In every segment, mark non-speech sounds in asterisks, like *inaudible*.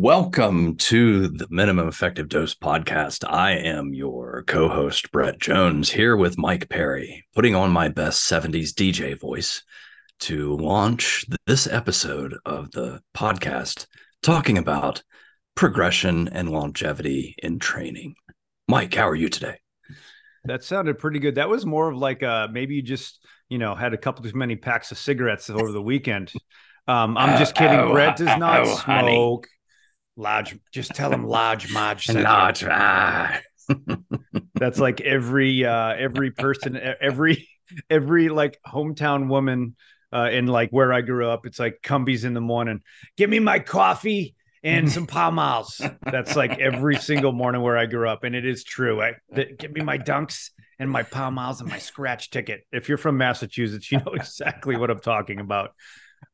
Welcome to the Minimum Effective Dose podcast. I am your co host, Brett Jones, here with Mike Perry, putting on my best 70s DJ voice to launch this episode of the podcast talking about progression and longevity in training. Mike, how are you today? That sounded pretty good. That was more of like uh maybe you just, you know, had a couple too many packs of cigarettes over the weekend. Um, I'm just kidding. Oh, Brett does not oh, honey. Smoke. Large, just tell him large Marge. sent you. Ah. That's like every uh every person, every every like hometown woman uh in like where I grew up. It's like Cumbies in the morning. Give me my coffee and some *laughs* Pall Malls. That's like every single morning where I grew up, and it is true. I th- give me my dunks and my Pall Malls and my scratch ticket. If you're from Massachusetts, you know *laughs* exactly what I'm talking about.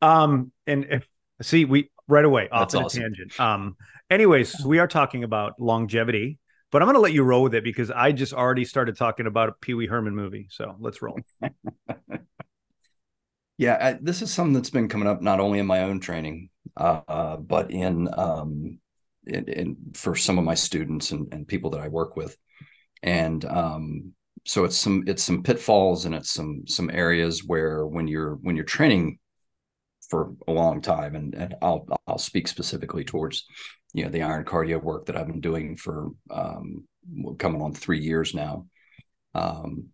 Um, and if, see, we right away off That's on awesome. a tangent. Um, anyways, we are talking about longevity, but I'm going to let you roll with it because I just already started talking about a Pee Wee Herman movie. So let's roll. *laughs* Yeah, I, this is something that's been coming up not only in my own training, uh, uh, but in, um, in, in for some of my students and, and people that I work with, and um, so it's some it's some pitfalls and it's some some areas where when you're when you're training for a long time, and, and I'll I'll speak specifically towards you know the iron cardio work that I've been doing for um, coming on three years now. Um,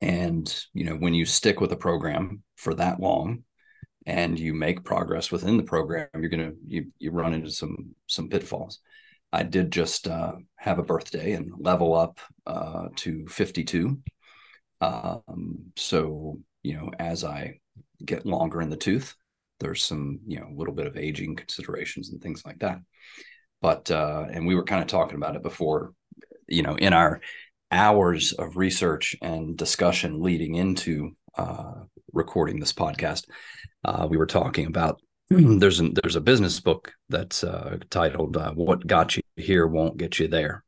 and you know when you stick with a program for that long and you make progress within the program you're going to you you run into some some pitfalls i did just uh, have a birthday and level up uh, to 52 um, so you know as i get longer in the tooth there's some you know a little bit of aging considerations and things like that but uh, and we were kind of talking about it before you know in our hours of research and discussion leading into uh, recording this podcast. Uh, we were talking about *clears throat* there's an, there's a business book that's uh, titled uh, "What Got You Here Won't Get You There,"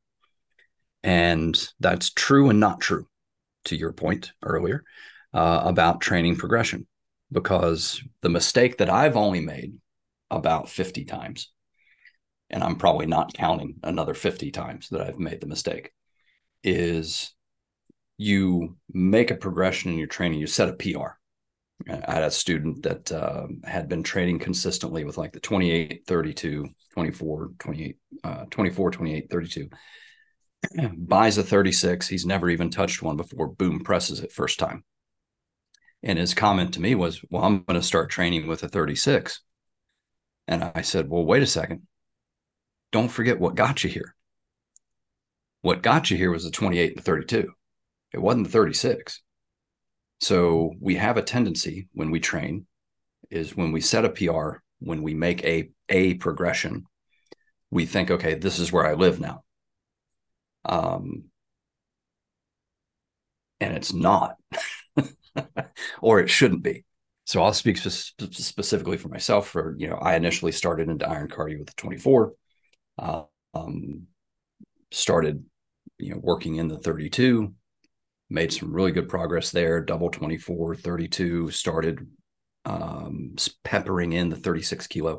and that's true and not true. To your point earlier uh, about training progression, because the mistake that I've only made about 50 times, and I'm probably not counting another 50 times that I've made the mistake is you make a progression in your training, you set a PR. I had a student that uh, had been training consistently with like the 28, 32, 24, 28, uh, 24, 28, 32. *clears throat* Buys a 36. He's never even touched one before. Boom, presses it first time. And his comment to me was, Well, I'm going to start training with a 36. And I said, Well, wait a second. Don't forget what got you here. What got you here was the 28 and the 32 it wasn't the 36 so we have a tendency when we train is when we set a pr when we make a a progression we think okay this is where i live now. Um and it's not *laughs* *laughs* or it shouldn't be. So i'll speak spe- specifically for myself for you know i initially started into iron cardio with the 24 uh, um started you know working in the 32 made some really good progress there double 24 32 started um, peppering in the 36 kilo.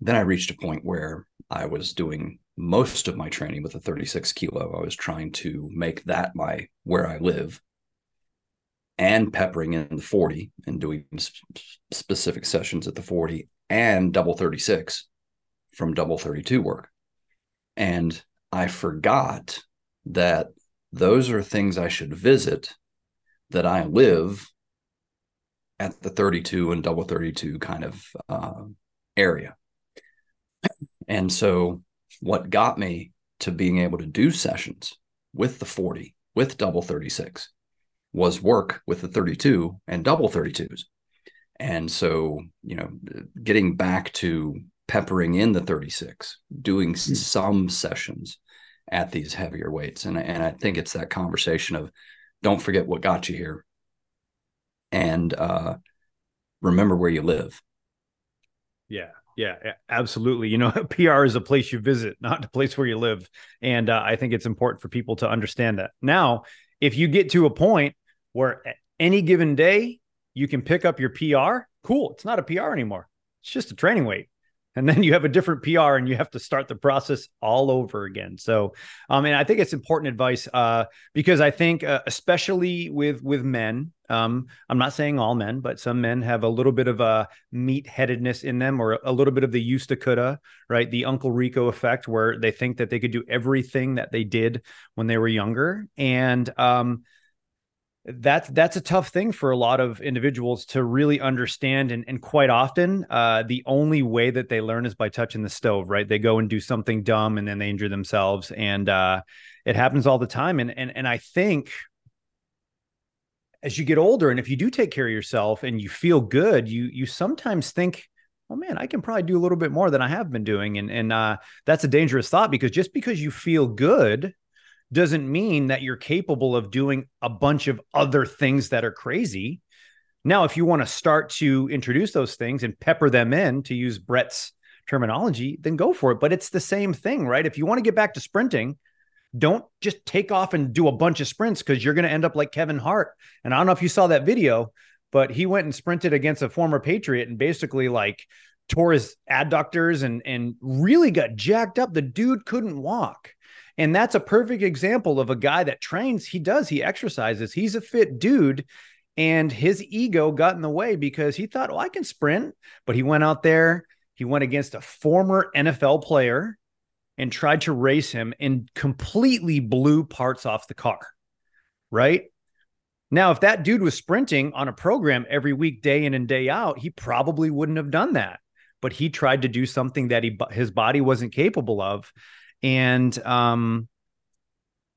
Then i reached a point where i was doing most of my training with a 36 kilo. I was trying to make that my where i live and peppering in the 40 and doing sp- specific sessions at the 40 and double 36 from double 32 work and I forgot that those are things I should visit that I live at the 32 and double 32 kind of uh, area. And so, what got me to being able to do sessions with the 40, with double 36, was work with the 32 and double 32s. And so, you know, getting back to peppering in the 36, doing mm-hmm. some sessions at these heavier weights. And, and I think it's that conversation of don't forget what got you here and uh, remember where you live. Yeah. Yeah, absolutely. You know, *laughs* PR is a place you visit, not a place where you live. And uh, I think it's important for people to understand that. Now, if you get to a point where any given day you can pick up your PR, cool. It's not a PR anymore. It's just a training weight and then you have a different PR and you have to start the process all over again. So, um, and I think it's important advice uh, because I think, uh, especially with with men, um, I'm not saying all men, but some men have a little bit of a meat-headedness in them, or a little bit of the used to coulda, right? The Uncle Rico effect, where they think that they could do everything that they did when they were younger, and um, that's that's a tough thing for a lot of individuals to really understand and, and quite often uh, the only way that they learn is by touching the stove right? They go and do something dumb and then they injure themselves and uh, it happens all the time and and and i think as you get older and if you do take care of yourself and you feel good you you sometimes think oh man i can probably do a little bit more than i have been doing and and uh, that's a dangerous thought because just because you feel good doesn't mean that you're capable of doing a bunch of other things that are crazy. Now, if you want to start to introduce those things and pepper them in, to use Brett's terminology, then go for it. But it's the same thing, right? If you want to get back to sprinting, don't just take off and do a bunch of sprints because you're going to end up like Kevin Hart. And I don't know if you saw that video, but he went and sprinted against a former Patriot and basically like tore his adductors and and really got jacked up. The dude couldn't walk. And that's a perfect example of a guy that trains. He does, he exercises. He's a fit dude. And his ego got in the way because he thought, well, I can sprint. But he went out there, he went against a former NFL player and tried to race him and completely blew parts off the car. Right. Now, if that dude was sprinting on a program every week, day in and day out, he probably wouldn't have done that. But he tried to do something that he his body wasn't capable of and um,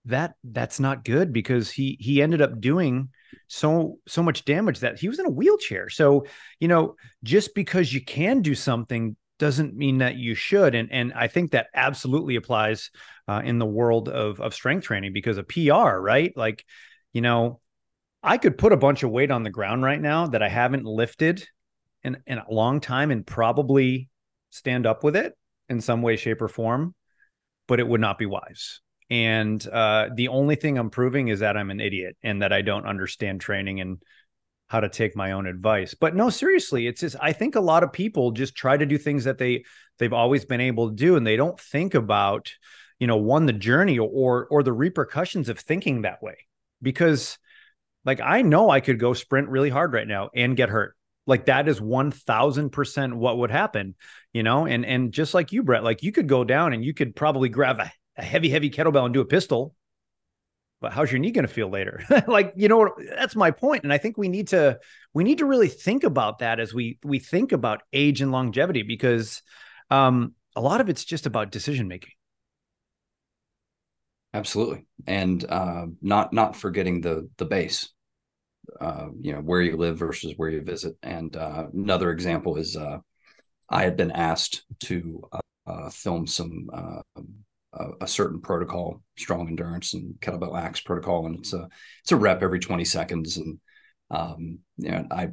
that that's not good because he he ended up doing so so much damage that he was in a wheelchair. So you know, just because you can do something doesn't mean that you should. And and I think that absolutely applies uh, in the world of of strength training because a PR, right? Like, you know, I could put a bunch of weight on the ground right now that I haven't lifted in in a long time and probably stand up with it in some way, shape, or form but it would not be wise. And uh, the only thing I'm proving is that I'm an idiot and that I don't understand training and how to take my own advice. But no, seriously, it's just I think a lot of people just try to do things that they they've always been able to do, and they don't think about, you know, one the journey or or the repercussions of thinking that way. Because, like, I know I could go sprint really hard right now and get hurt. Like that is one thousand percent what would happen you know, and and just like you, Brett, like you could go down and you could probably grab a, a heavy, heavy kettlebell and do a pistol. But how's your knee going to feel later? *laughs* like, you know, that's my point. And I think we need to we need to really think about that as we we think about age and longevity because um, a lot of it's just about decision making. Absolutely, and uh, not not forgetting the the base. Uh, you know where you live versus where you visit. And uh, another example is uh, I had been asked to uh, uh, film some a, certain protocol, strong endurance and kettlebell axe protocol, and it's a it's a rep every 20 seconds, and um, you know, I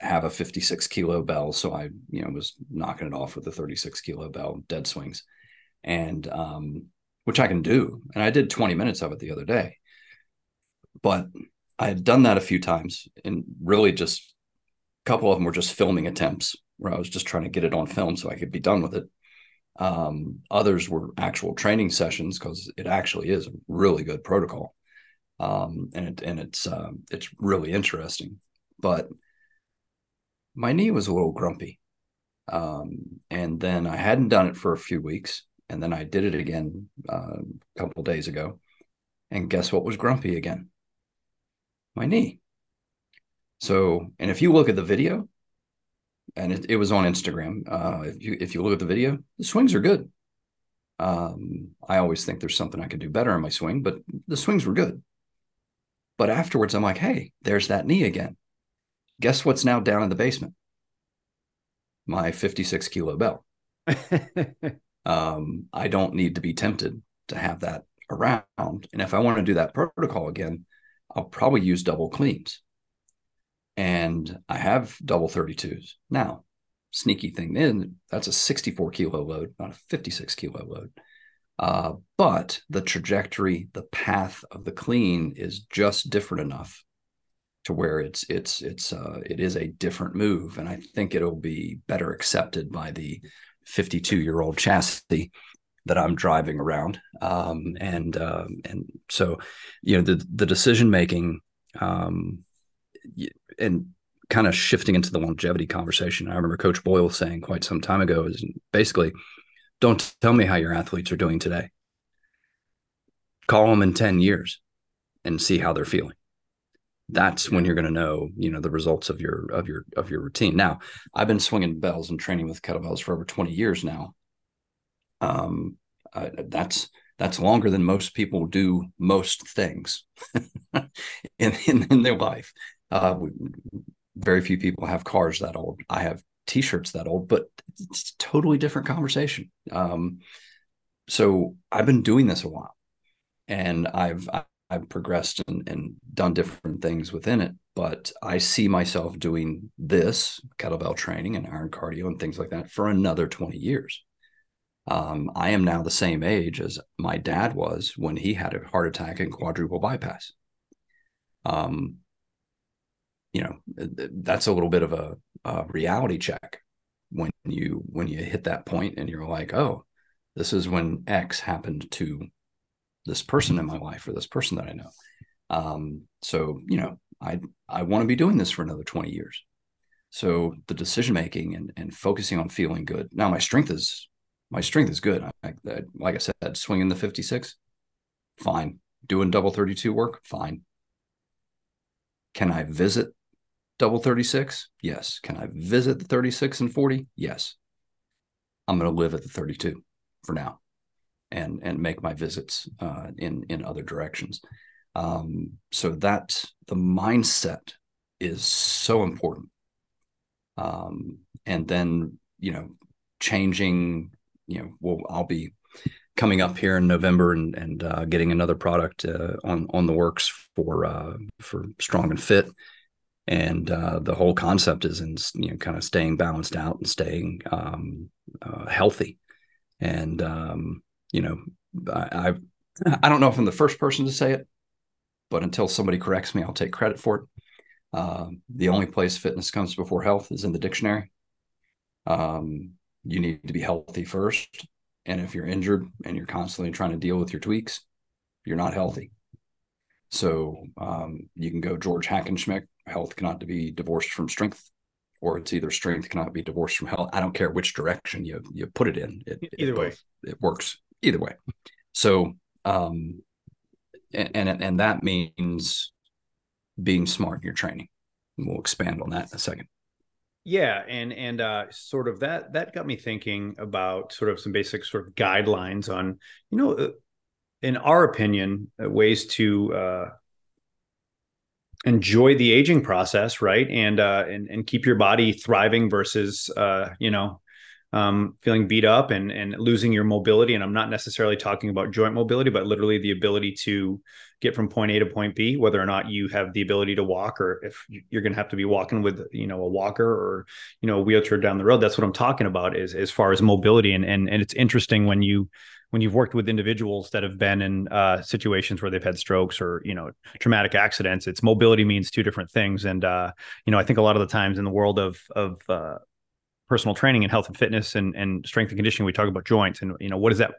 have a 56 kilo bell, so I you know was knocking it off with a 36 kilo bell dead swings, and um, which I can do, and I did 20 minutes of it the other day, but I had done that a few times, and really just a couple of them were just filming attempts where I was just trying to get it on film so I could be done with it. Um, others were actual training sessions because it actually is a really good protocol, um, and it, and it's uh, it's really interesting. But my knee was a little grumpy, um, and then I hadn't done it for a few weeks, and then I did it again uh, a couple days ago, and guess what was grumpy again? My knee. So, and if you look at the video, and it, it was on Instagram. Uh, if you if you look at the video, the swings are good. Um, I always think there's something I could do better in my swing, but the swings were good. But afterwards, I'm like, hey, there's that knee again. Guess what's now down in the basement? My 56 kilo bell. *laughs* um, I don't need to be tempted to have that around. And if I want to do that protocol again, I'll probably use double cleans. And I have double 32s. Now, sneaky thing then, that's a 64 kilo load, not a 56 kilo load. Uh, but the trajectory, the path of the clean is just different enough to where it's it's it's uh, it is a different move, and I think it'll be better accepted by the 52 year old chassis that I'm driving around. Um, and uh, and so, you know, the the decision making um, and kind of shifting into the longevity conversation. I remember Coach Boyle saying quite some time ago is basically don't tell me how your athletes are doing today. Call them in 10 years and see how they're feeling. That's when you're going to know, you know, the results of your of your of your routine. Now, I've been swinging bells and training with kettlebells for over 20 years now. Um, uh, that's that's longer than most people do most things *laughs* in, in, in their life. Uh, very few people have cars that old. I have t-shirts that old, but it's a totally different conversation. Um, so I've been doing this a while, and I've I've progressed and, and done different things within it. But I see myself doing this kettlebell training and iron cardio and things like that for another twenty years. Um, I am now the same age as my dad was when he had a heart attack and quadruple bypass. Um, you know, that's a little bit of a uh, reality check when you when you hit that point and you're like, oh, this is when X happened to this person in my life or this person that I know. Um, so you know, I I want to be doing this for another 20 years. So the decision making and and focusing on feeling good. Now my strength is my strength is good. I, I, like I said, swinging the 56, fine. Doing double 32 work, fine. Can I visit double 36? Yes. Can I visit the 36 and 40? Yes. I'm going to live at the 32 for now and and make my visits uh, in in other directions. Um, so that the mindset is so important. Um, and then you know changing you know well I'll be coming up here in November and and uh, getting another product uh, on on the works for uh, for strong and fit. And uh, the whole concept is in you know kind of staying balanced out and staying um, uh, healthy. And um, you know I, I, I don't know if i'm the first person to say it but until somebody corrects me i'll take credit for it. Uh, the only place fitness comes before health is in the dictionary. Um, you need to be healthy first. And if you're injured and you're constantly trying to deal with your tweaks you're not healthy. So um, you can go george hackenschmidt. Health cannot be divorced from strength or it's either strength cannot be divorced from health. I don't care which direction you you put it in. It, either it way it works either way. So um and, and and that means being smart in your training. We'll expand on that in a second yeah and and uh sort of that that got me thinking about sort of some basic sort of guidelines on you know uh, in our opinion uh, ways to uh enjoy the aging process, right? And uh, and and keep your body thriving versus uh, you know um, feeling beat up and and losing your mobility. And I'm not necessarily talking about joint mobility, but literally the ability to get from point A to point B, whether or not you have the ability to walk, or if you're going to have to be walking with you know a walker or you know a wheelchair down the road. That's what I'm talking about. Is as far as mobility, and and and it's interesting when you when you've worked with individuals that have been in uh, situations where they've had strokes or you know traumatic accidents it's mobility means two different things and uh, you know i think a lot of the times in the world of of uh, personal training and health and fitness and, and strength and conditioning we talk about joints and you know what is that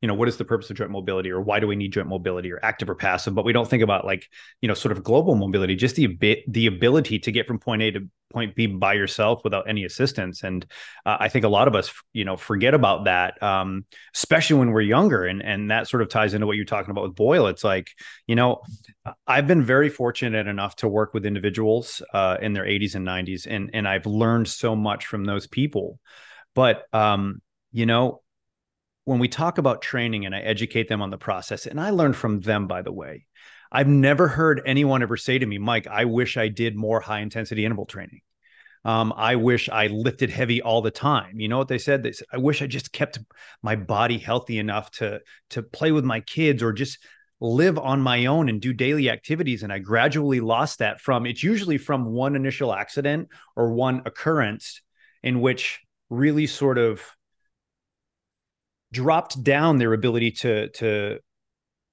you know what is the purpose of joint mobility or why do we need joint mobility or active or passive? But we don't think about like you know sort of global mobility just the the ability to get from point a to point b by yourself without any assistance. And uh, i think a lot of us you know forget about that um, especially when we're younger. And and that sort of ties into what you're talking about with boyle. It's like you know i've been very fortunate enough to work with individuals uh, in their 80s and 90s and and i've learned so much from those people. But um, you know when we talk about training and I educate them on the process, and I learn from them, by the way, I've never heard anyone ever say to me, Mike, I wish I did more high intensity interval training. Um, I wish I lifted heavy all the time. You know what they said? They said, I wish I just kept my body healthy enough to to play with my kids or just live on my own and do daily activities. And I gradually lost that from it's usually from one initial accident or one occurrence in which really sort of dropped down their ability to to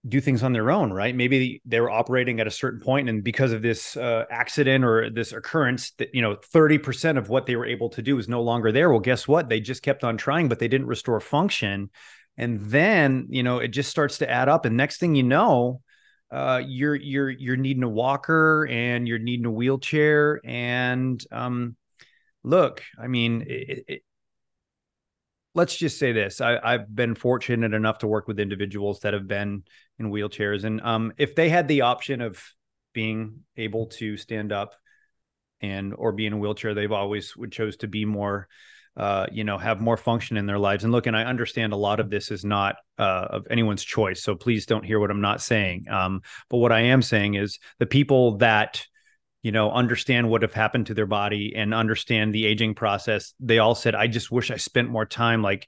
do things on their own, right? Maybe they were operating at a certain point, and because of this uh, accident or this occurrence, that you know, thirty percent of what they were able to do is no longer there. Well, guess what? They just kept on trying, but they didn't restore function, and then you know, it just starts to add up, and next thing you know, uh, you're you're you're needing a walker and you're needing a wheelchair, and um, look, I mean, it, let's just say this I, have been fortunate enough to work with individuals that have been in wheelchairs and um, if they had the option of being able to stand up and or be in a wheelchair they've always would chose to be more uh, you know have more function in their lives. And look and i understand a lot of this is not uh, of anyone's choice so please don't hear what i'm not saying. Um, but what i am saying is the people that you know understand what have happened to their body and understand the aging process. They all said i just wish i spent more time like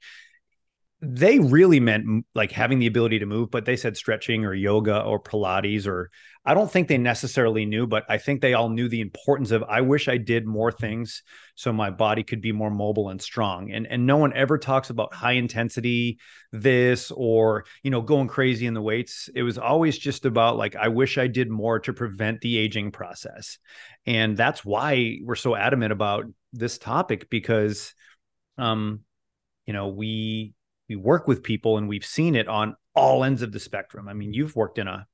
they really meant like having the ability to move but they said stretching or yoga or pilates or i don't think they necessarily knew but i think they all knew the importance of i wish i did more things so my body could be more mobile and strong. And and no one ever talks about high intensity this or you know going crazy in the weights. It was always just about like i wish i did more to prevent the aging process. And that's why we're so adamant about this topic because um you know we we work with people and we've seen it on all ends of the spectrum. I mean, you've worked in a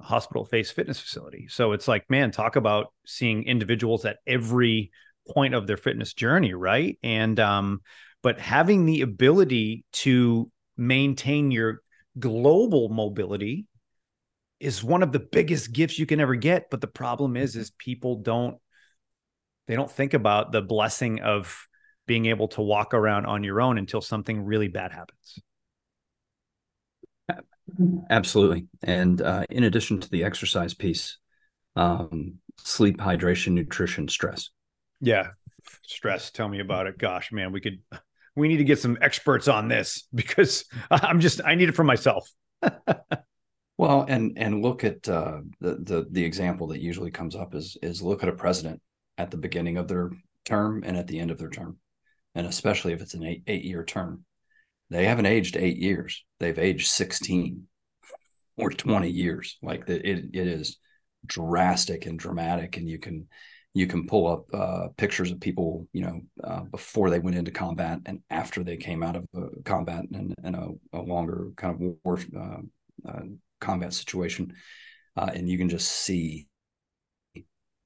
hospital face fitness facility. So it's like, man, talk about seeing individuals at every point of their fitness journey, right? And um, but having the ability to maintain your global mobility is one of the biggest gifts you can ever get. But the problem is, is people don't they don't think about the blessing of being able to walk around on your own until something really bad happens. Absolutely. And uh, in addition to the exercise piece, um, sleep, hydration, nutrition, stress. Yeah. Stress. Tell me about it. Gosh, man, we could, we need to get some experts on this *laughs* because I'm just, I need it for myself. *laughs* well, and, and look at uh, the, the, the example that usually comes up is, is look at a president at the beginning of their term and at the end of their term and especially if it's an eight, eight year term. They haven't aged eight years; they've aged sixteen or twenty years. Like the, it, it is drastic and dramatic, and you can you can pull up uh, pictures of people, you know, uh, before they went into combat and after they came out of combat and, and a, a, longer kind of war uh, uh combat situation, uh, and you can just see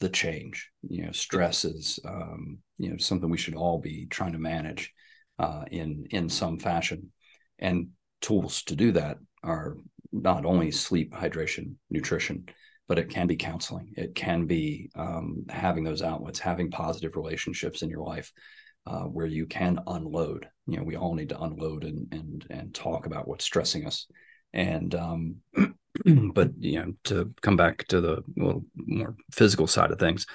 the change. You know, stress is um, you know something we should all be trying to manage uh, in in some fashion, and tools to do that are not only sleep, hydration, nutrition, but it can be counseling. It can be um, having those outlets, having positive relationships in your life. Uh, where you can unload. You know, we all need to unload and and and talk about what's stressing us. And um, *clears throat* *clears throat* but you know, to come back to the little more physical side of things,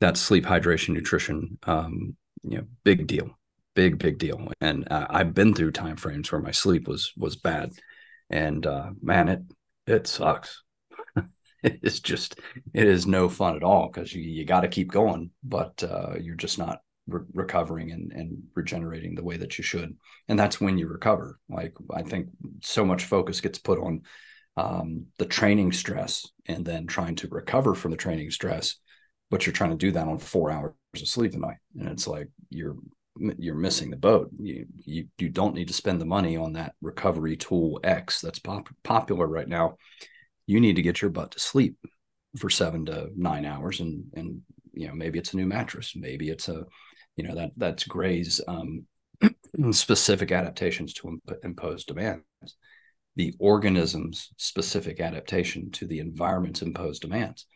that sleep, hydration, nutrition. Um, you know, big deal, big big deal. And uh, I've been through time frames where my sleep was was bad, and uh, man, it it sucks. *laughs* it's just it is no fun at all because you you got to keep going, but uh, you're just not re- recovering and, and regenerating the way that you should. And that's when you recover. Like I think so much focus gets put on um, the training stress and then trying to recover from the training stress but you're trying to do that on four hours of sleep a night. And it's like you're you're missing the boat. You you, you don't need to spend the money on that recovery tool x that's pop- popular right now. You need to get your butt to sleep for seven to nine hours and and you know maybe it's a new mattress. Maybe it's a you know that that's gray's um, *clears throat* specific adaptations to imp- impose demands the organism's specific adaptation to the environment's imposed demands.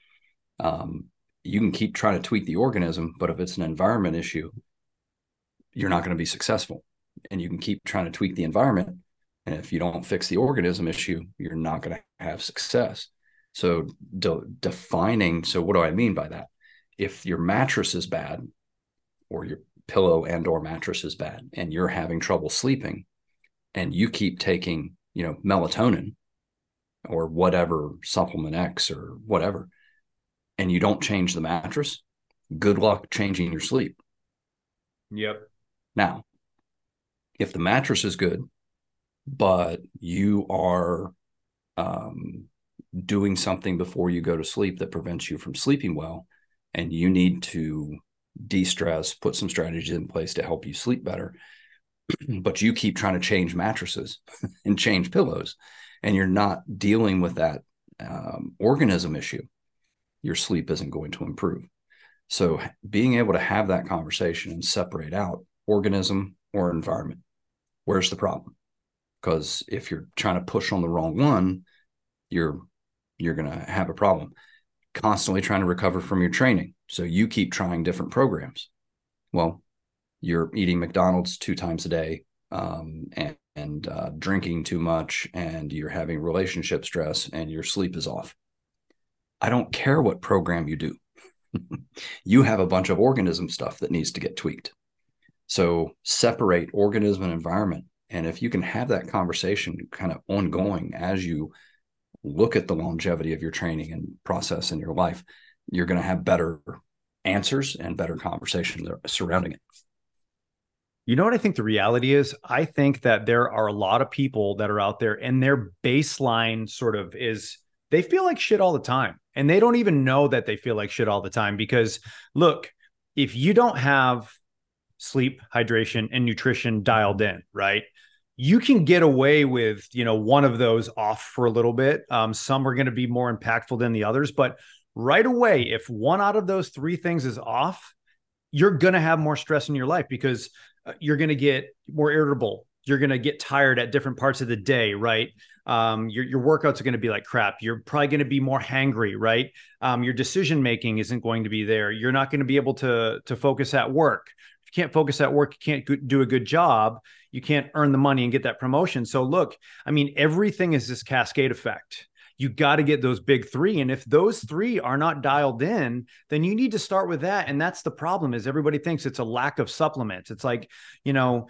Um, you can keep trying to tweak the organism, but if it's an environment issue, you're not going to be successful. And you can keep trying to tweak the environment. And if you don't fix the organism issue, you're not going to have success. So de- defining. So what do I mean by that? If your mattress is bad, or your pillow and or mattress is bad, and you're having trouble sleeping, and you keep taking, you know, melatonin or whatever supplement X or whatever, and you don't change the mattress, good luck changing your sleep. Yep. Now, if the mattress is good, but you are um, doing something before you go to sleep that prevents you from sleeping well, and you need to de stress, put some strategies in place to help you sleep better, but you keep trying to change mattresses *laughs* and change pillows, and you're not dealing with that um, organism issue, your sleep isn't going to improve. So, being able to have that conversation and separate out organism or environment, where's the problem? Because if you're trying to push on the wrong one, you're you're going to have a problem. Constantly trying to recover from your training, so you keep trying different programs. Well, you're eating McDonald's two times a day um, and, and uh, drinking too much, and you're having relationship stress, and your sleep is off. I don't care what program you do *laughs* you have a bunch of organism stuff that needs to get tweaked. So separate organism and environment. And if you can have that conversation kind of ongoing as you look at the longevity of your training and process in your life, you're going to have better answers and better conversation surrounding it. You know what I think the reality is? I think that there are a lot of people that are out there and their baseline sort of is they feel like shit all the time. And they don't even know that they feel like shit all the time because look if you don't have sleep hydration and nutrition dialed in right you can get away with you know one of those off for a little bit. Um, some are going to be more impactful than the others but right away if one out of those three things is off you're going to have more stress in your life because uh, you're going to get more irritable you're going to get tired at different parts of the day right um, your, your workouts are going to be like crap. You're probably going to be more hangry, right? Um, your decision making isn't going to be there. You're not going to be able to to focus at work. If you can't focus at work, you can't do a good job. You can't earn the money and get that promotion. So look, I mean, everything is this cascade effect. You got to get those big three, and if those three are not dialed in, then you need to start with that. And that's the problem: is everybody thinks it's a lack of supplements. It's like, you know,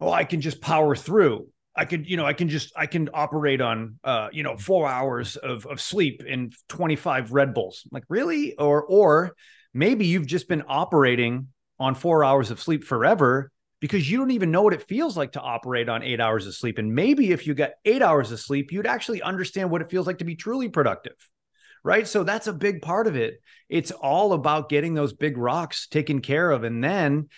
oh, I can just power through I could, you know, I can just I can operate on uh, you know, four hours of of sleep and 25 Red Bulls. I'm like, really? Or or maybe you've just been operating on four hours of sleep forever because you don't even know what it feels like to operate on eight hours of sleep. And maybe if you got eight hours of sleep, you'd actually understand what it feels like to be truly productive. Right. So that's a big part of it. It's all about getting those big rocks taken care of. And then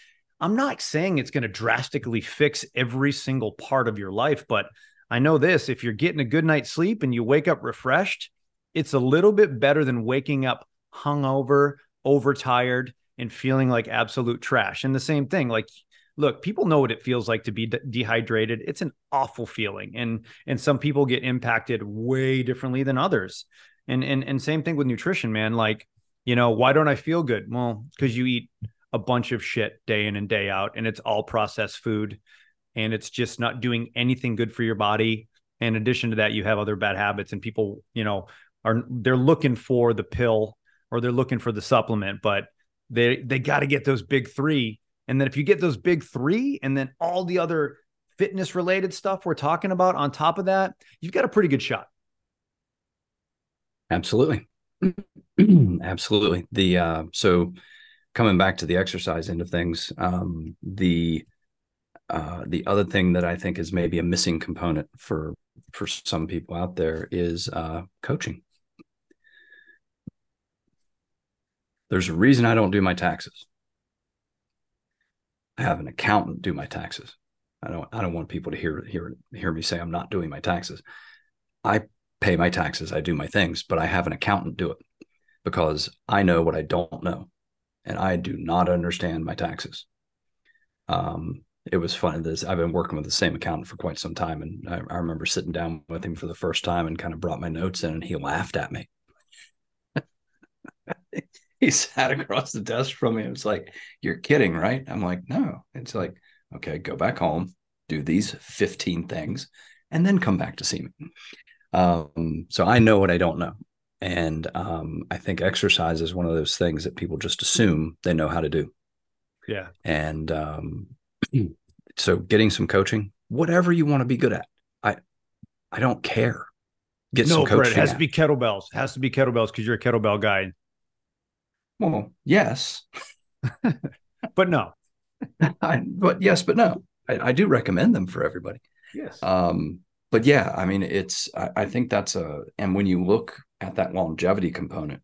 I'm not saying it's going to drastically fix every single part of your life, but I know this if you're getting a good night's sleep and you wake up refreshed, it's a little bit better than waking up hungover, overtired, and feeling like absolute trash. And the same thing, like, look, people know what it feels like to be de- dehydrated. It's an awful feeling, and and some people get impacted way differently than others. And and and same thing with nutrition, man. Like, you know, why don't I feel good? Well, because you eat a bunch of shit day in and day out and it's all processed food and it's just not doing anything good for your body in addition to that you have other bad habits and people you know are they're looking for the pill or they're looking for the supplement but they they got to get those big 3 and then if you get those big 3 and then all the other fitness related stuff we're talking about on top of that you've got a pretty good shot absolutely *clears throat* absolutely the uh so coming back to the exercise end of things, um, the uh, the other thing that I think is maybe a missing component for for some people out there is uh, coaching. There's a reason I don't do my taxes. Have an accountant do my taxes. I don't I don't want people to hear hear hear me say I'm not doing my taxes. I pay my taxes, I do my things, but I have an accountant do it because I know what I don't know and I do not understand my taxes. Um, it was fun. This I've been working with the same accountant for quite some time, and I, I, remember sitting down with him for the first time and kind of brought my notes in, and he laughed at me. He sat across the desk from me. It was like, "You're kidding, right?" I'm like, "No." It's like, "Okay, go back home, do these 15 things, and then come back to see me." Um, so I know what I don't know, And um, I think exercise is one of those things that people just assume they know how to do. Yeah. And um, *clears throat* so getting some coaching, whatever you want to be good at, I I don't care. Get no, some coaching. Brett, it has at. to be kettlebells. It has to be kettlebells because you're a kettlebell guy. Well, yes, *laughs* But no. *laughs* I, but yes, but no. I, I do recommend them for everybody. Yes. Um, but yeah, I mean, it's I, I think that's a and when you look at that longevity component,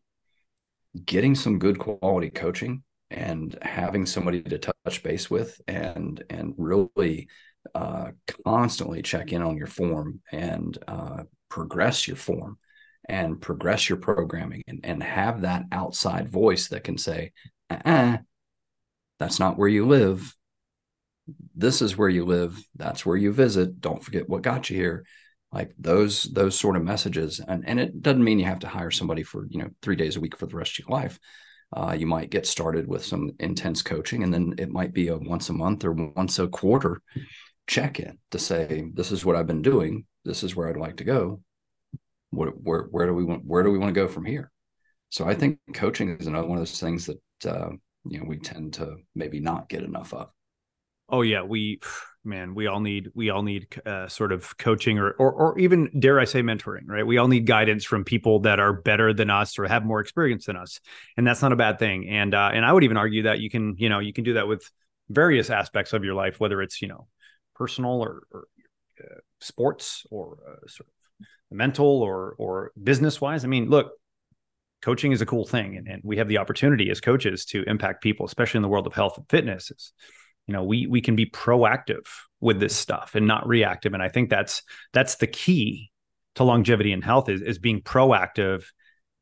getting some good quality coaching and having somebody to touch base with and and really uh, constantly check in on your form and uh, progress your form and progress your programming and, and have that outside voice that can say, uh-uh, that's not where you live. This is where you live. That's where you visit. Don't forget what got you here. Like those, those sort of messages. And, and it doesn't mean you have to hire somebody for, you know, three days a week for the rest of your life. Uh, you might get started with some intense coaching and then it might be a once a month or once a quarter check in to say, this is what I've been doing. This is where I'd like to go. What, where, where do we want, where do we want to go from here? So I think coaching is another one of those things that, uh, you know, we tend to maybe not get enough of. Oh yeah, we man, we all need we all need uh, sort of coaching or, or or even dare I say mentoring, right? We all need guidance from people that are better than us or have more experience than us, and that's not a bad thing. And uh, and I would even argue that you can you know you can do that with various aspects of your life, whether it's you know personal or, or uh, sports or uh, sort of mental or or business wise. I mean, look, coaching is a cool thing, and, and we have the opportunity as coaches to impact people, especially in the world of health and fitness. Is you know we we can be proactive with this stuff and not reactive and i think that's that's the key to longevity and health is, is being proactive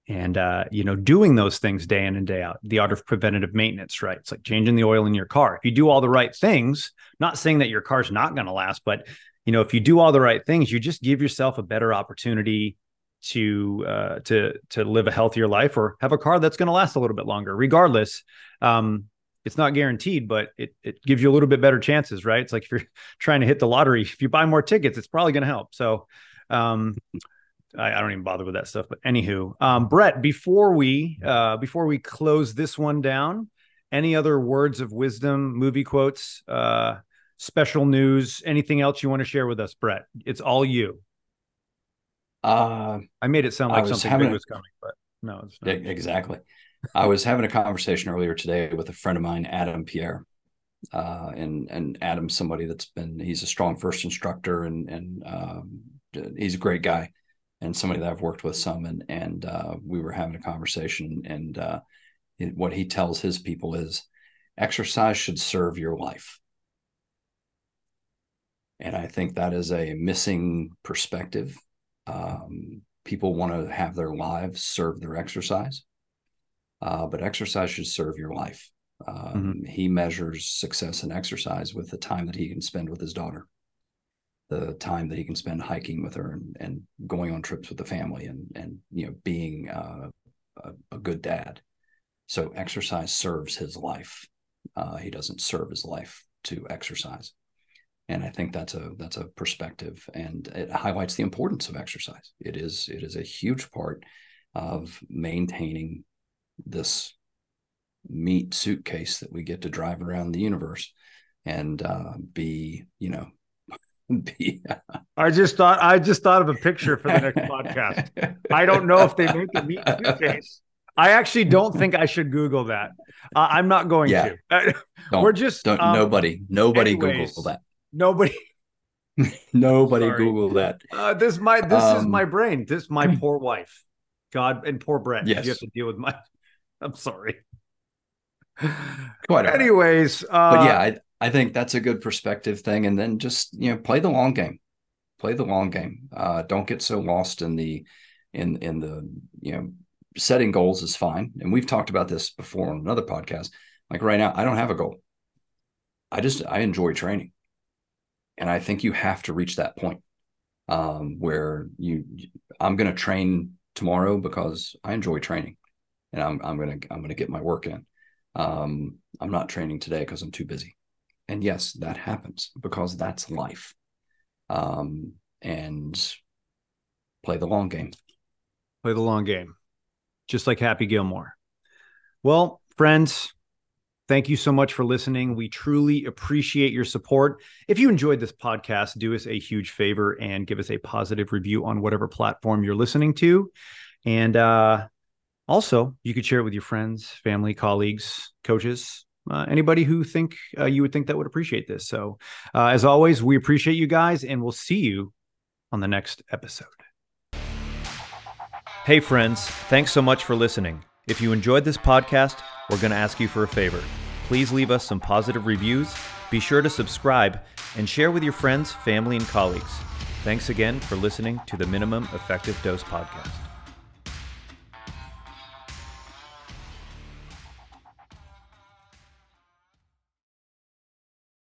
and uh, you know doing those things day in and day out the art of preventative maintenance right it's like changing the oil in your car if you do all the right things not saying that your car's not going to last but you know if you do all the right things you just give yourself a better opportunity to uh, to to live a healthier life or have a car that's going to last a little bit longer regardless um, it's not guaranteed, but it it gives you a little bit better chances, right? It's like if you're *laughs* trying to hit the lottery, if you buy more tickets, it's probably going to help. So, um, I, I, don't even bother with that stuff. But anywho, um, Brett, before we uh, before we close this one down, any other words of wisdom, movie quotes, uh, special news, anything else you want to share with us, Brett? It's all you. Uh, I made it sound like something big was coming, but no, it's not. Exactly. I was having a conversation earlier today with a friend of mine, Adam Pierre. Uh, and and Adam's somebody that's been he's a StrongFirst instructor and and um, he's a great guy and somebody that I've worked with some and and uh, we were having a conversation and uh, it, what he tells his people is exercise should serve your life and I think that is a missing perspective. Um, people want to have their lives serve their exercise uh, but exercise should serve your life. Um, mm-hmm. He measures success in exercise with the time that he can spend with his daughter, the time that he can spend hiking with her and, and going on trips with the family, and and you know being uh, a, a, good dad. So exercise serves his life. Uh, he doesn't serve his life to exercise, and I think that's a that's a perspective, and it highlights the importance of exercise. It is it is a huge part of maintaining this meat suitcase that we get to drive around the universe and uh, be, you know, *laughs* be. I just thought I just thought of a picture for the next *laughs* podcast. I don't know if they make a meat *laughs* suitcase. I actually don't think I should Google that. Uh, I'm not going yeah. to. We're just um, nobody, nobody anyways, Google that. Nobody. *laughs* nobody Sorry. Google that. Uh, this my this um, is my brain. This my poor wife. God and poor Brett. Yes. You have to deal with my *laughs* I'm sorry. Quite Anyways, uh, but yeah, I, I think that's a good perspective thing. And then just you know, play the long game. Play the long game. Uh, don't get so lost in the in in the you know setting goals is fine. And we've talked about this before on another podcast. Like right now, I don't have a goal. I just I enjoy training, and I think you have to reach that point um, where you I'm going to train tomorrow because I enjoy training and I'm I'm gonna I'm gonna get my work in. Um, I'm not training today because I'm too busy, and yes, that happens because that's life. Um, and play the long game. Play the long game. just like Happy Gilmore. Well, friends, thank you so much for listening. We truly appreciate your support. If you enjoyed this podcast, do us a huge favor and give us a positive review on whatever platform you're listening to. And uh, also, you could share it with your friends, family, colleagues, coaches, uh, anybody who think uh, you would think that would appreciate this. So, uh, as always, we appreciate you guys, and we'll see you on the next episode. Hey, friends, thanks so much for listening. If you enjoyed this podcast, we're going to ask you for a favor. Please leave us some positive reviews, be sure to subscribe, and share with your friends, family, and colleagues. Thanks again for listening to the Minimum Effective Dose Podcast.